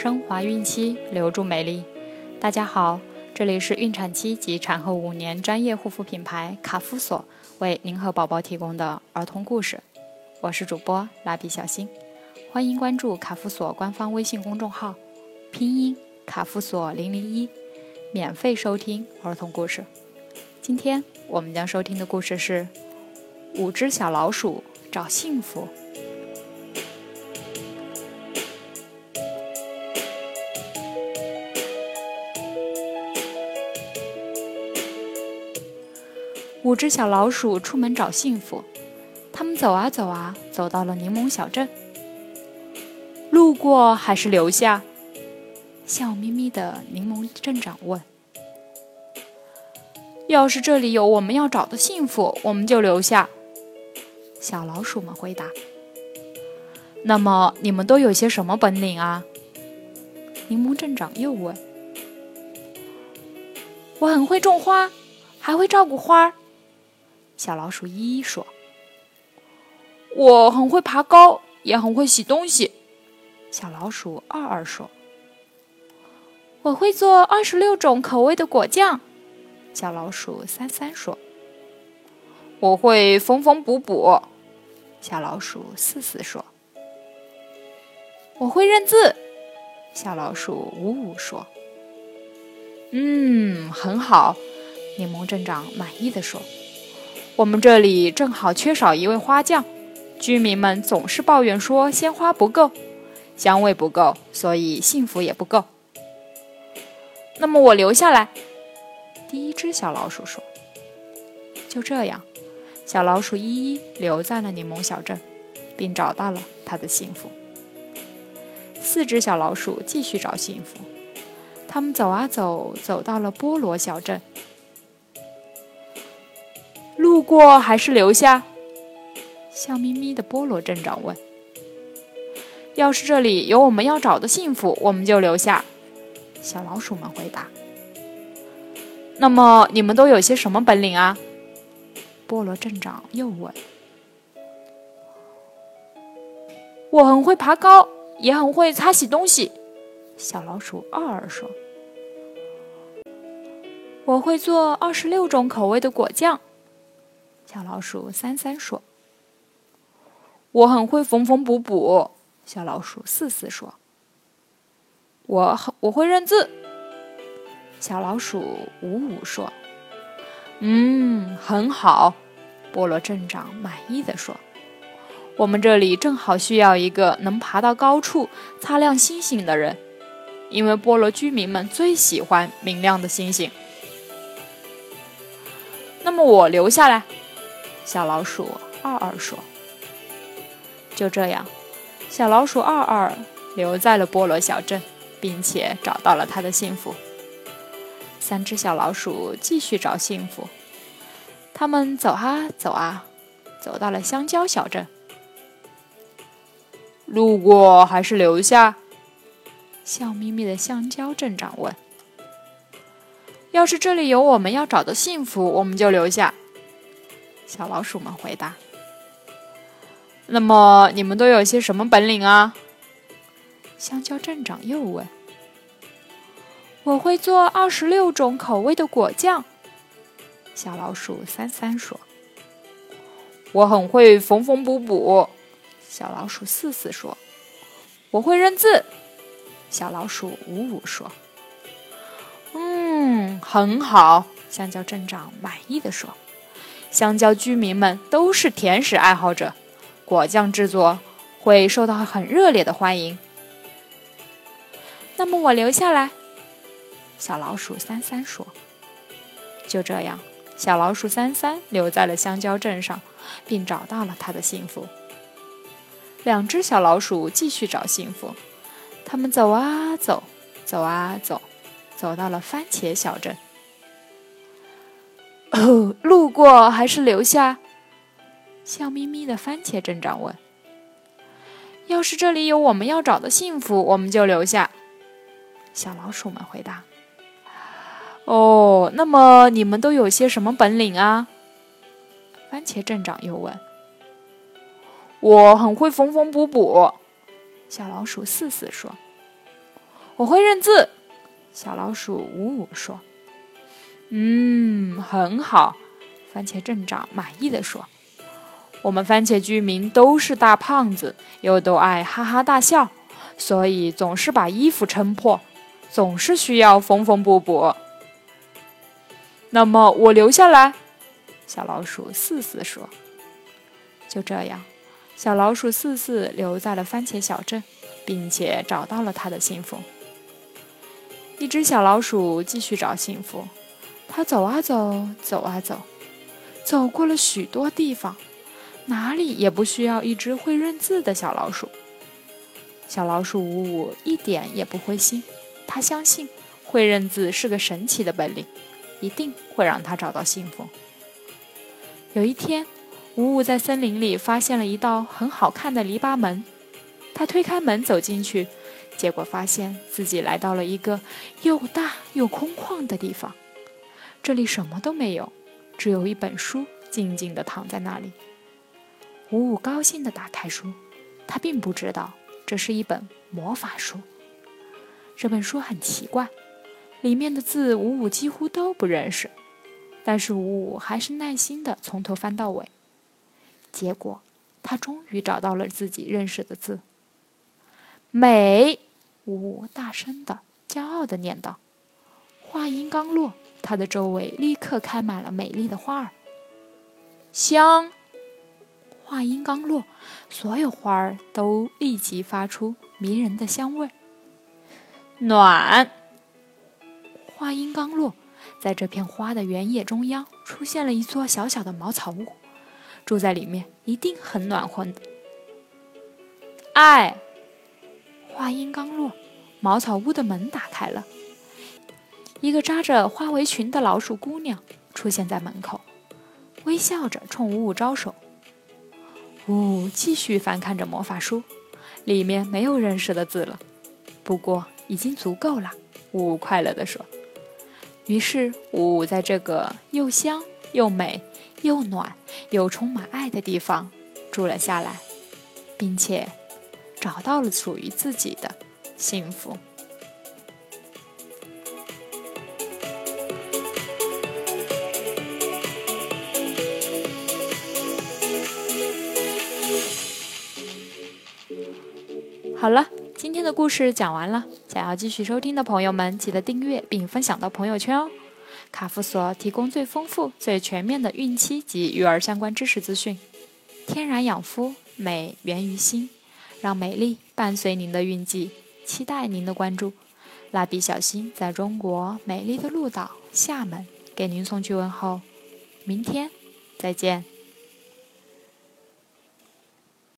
升华孕期，留住美丽。大家好，这里是孕产期及产后五年专业护肤品牌卡夫索为您和宝宝提供的儿童故事。我是主播蜡笔小新，欢迎关注卡夫索官方微信公众号，拼音卡夫索零零一，免费收听儿童故事。今天我们将收听的故事是《五只小老鼠找幸福》。五只小老鼠出门找幸福，他们走啊走啊，走到了柠檬小镇。路过还是留下？笑眯眯的柠檬镇长问。要是这里有我们要找的幸福，我们就留下。小老鼠们回答。那么你们都有些什么本领啊？柠檬镇长又问。我很会种花，还会照顾花儿。小老鼠一一说：“我很会爬高，也很会洗东西。”小老鼠二二说：“我会做二十六种口味的果酱。”小老鼠三三说：“我会缝缝补补。”小老鼠四四说：“我会认字。”小老鼠五五说：“嗯，很好。”柠檬镇长满意的说。我们这里正好缺少一位花匠，居民们总是抱怨说鲜花不够，香味不够，所以幸福也不够。那么我留下来。第一只小老鼠说：“就这样，小老鼠依依留在了柠檬小镇，并找到了它的幸福。”四只小老鼠继续找幸福，他们走啊走，走到了菠萝小镇。不过还是留下？笑眯眯的菠萝镇长问。要是这里有我们要找的幸福，我们就留下。小老鼠们回答。那么你们都有些什么本领啊？菠萝镇长又问。我很会爬高，也很会擦洗东西。小老鼠二二说。我会做二十六种口味的果酱。小老鼠三三说：“我很会缝缝补补。”小老鼠四四说：“我很我会认字。”小老鼠五五说：“嗯，很好。”菠萝镇长满意的说：“我们这里正好需要一个能爬到高处擦亮星星的人，因为菠萝居民们最喜欢明亮的星星。那么我留下来。”小老鼠二二说：“就这样，小老鼠二二留在了菠萝小镇，并且找到了他的幸福。三只小老鼠继续找幸福，他们走啊走啊，走到了香蕉小镇。路过还是留下？笑眯眯的香蕉镇长问：“要是这里有我们要找的幸福，我们就留下。”小老鼠们回答：“那么你们都有些什么本领啊？”香蕉镇长又问：“我会做二十六种口味的果酱。”小老鼠三三说：“我很会缝缝补补。”小老鼠四四说：“我会认字。”小老鼠五五说：“嗯，很好。”香蕉镇长满意的说。香蕉居民们都是甜食爱好者，果酱制作会受到很热烈的欢迎。那么我留下来，小老鼠三三说。就这样，小老鼠三三留在了香蕉镇上，并找到了他的幸福。两只小老鼠继续找幸福，他们走啊走，走啊走，走到了番茄小镇。哦，路过还是留下？笑眯眯的番茄镇长问：“要是这里有我们要找的幸福，我们就留下。”小老鼠们回答：“哦，那么你们都有些什么本领啊？”番茄镇长又问：“我很会缝缝补补。”小老鼠四四说：“我会认字。小老鼠五五说：“嗯，很好。”番茄镇长满意的说：“我们番茄居民都是大胖子，又都爱哈哈大笑，所以总是把衣服撑破，总是需要缝缝补补。”那么我留下来，小老鼠四四说：“就这样，小老鼠四四留在了番茄小镇，并且找到了他的幸福。”一只小老鼠继续找幸福，他走啊走，走啊走，走过了许多地方，哪里也不需要一只会认字的小老鼠。小老鼠五五一点也不灰心，他相信会认字是个神奇的本领。一定会让他找到幸福。有一天，五五在森林里发现了一道很好看的篱笆门，他推开门走进去，结果发现自己来到了一个又大又空旷的地方。这里什么都没有，只有一本书静静地躺在那里。五五高兴地打开书，他并不知道这是一本魔法书。这本书很奇怪。里面的字，五五几乎都不认识，但是五五还是耐心的从头翻到尾。结果，他终于找到了自己认识的字。美，五五大声的、骄傲的念道。话音刚落，它的周围立刻开满了美丽的花儿。香，话音刚落，所有花儿都立即发出迷人的香味。暖。话音刚落，在这片花的原野中央出现了一座小小的茅草屋，住在里面一定很暖和。爱。话音刚落，茅草屋的门打开了，一个扎着花围裙的老鼠姑娘出现在门口，微笑着冲五五招手。五五继续翻看着魔法书，里面没有认识的字了，不过已经足够了。五五快乐地说。于是，五五在这个又香又美又暖又充满爱的地方住了下来，并且找到了属于自己的幸福。好了。今天的故事讲完了，想要继续收听的朋友们，记得订阅并分享到朋友圈哦。卡夫所提供最丰富、最全面的孕期及育儿相关知识资讯。天然养肤，美源于心，让美丽伴随您的孕期，期待您的关注。蜡笔小新在中国美丽的鹭岛厦门给您送去问候，明天再见。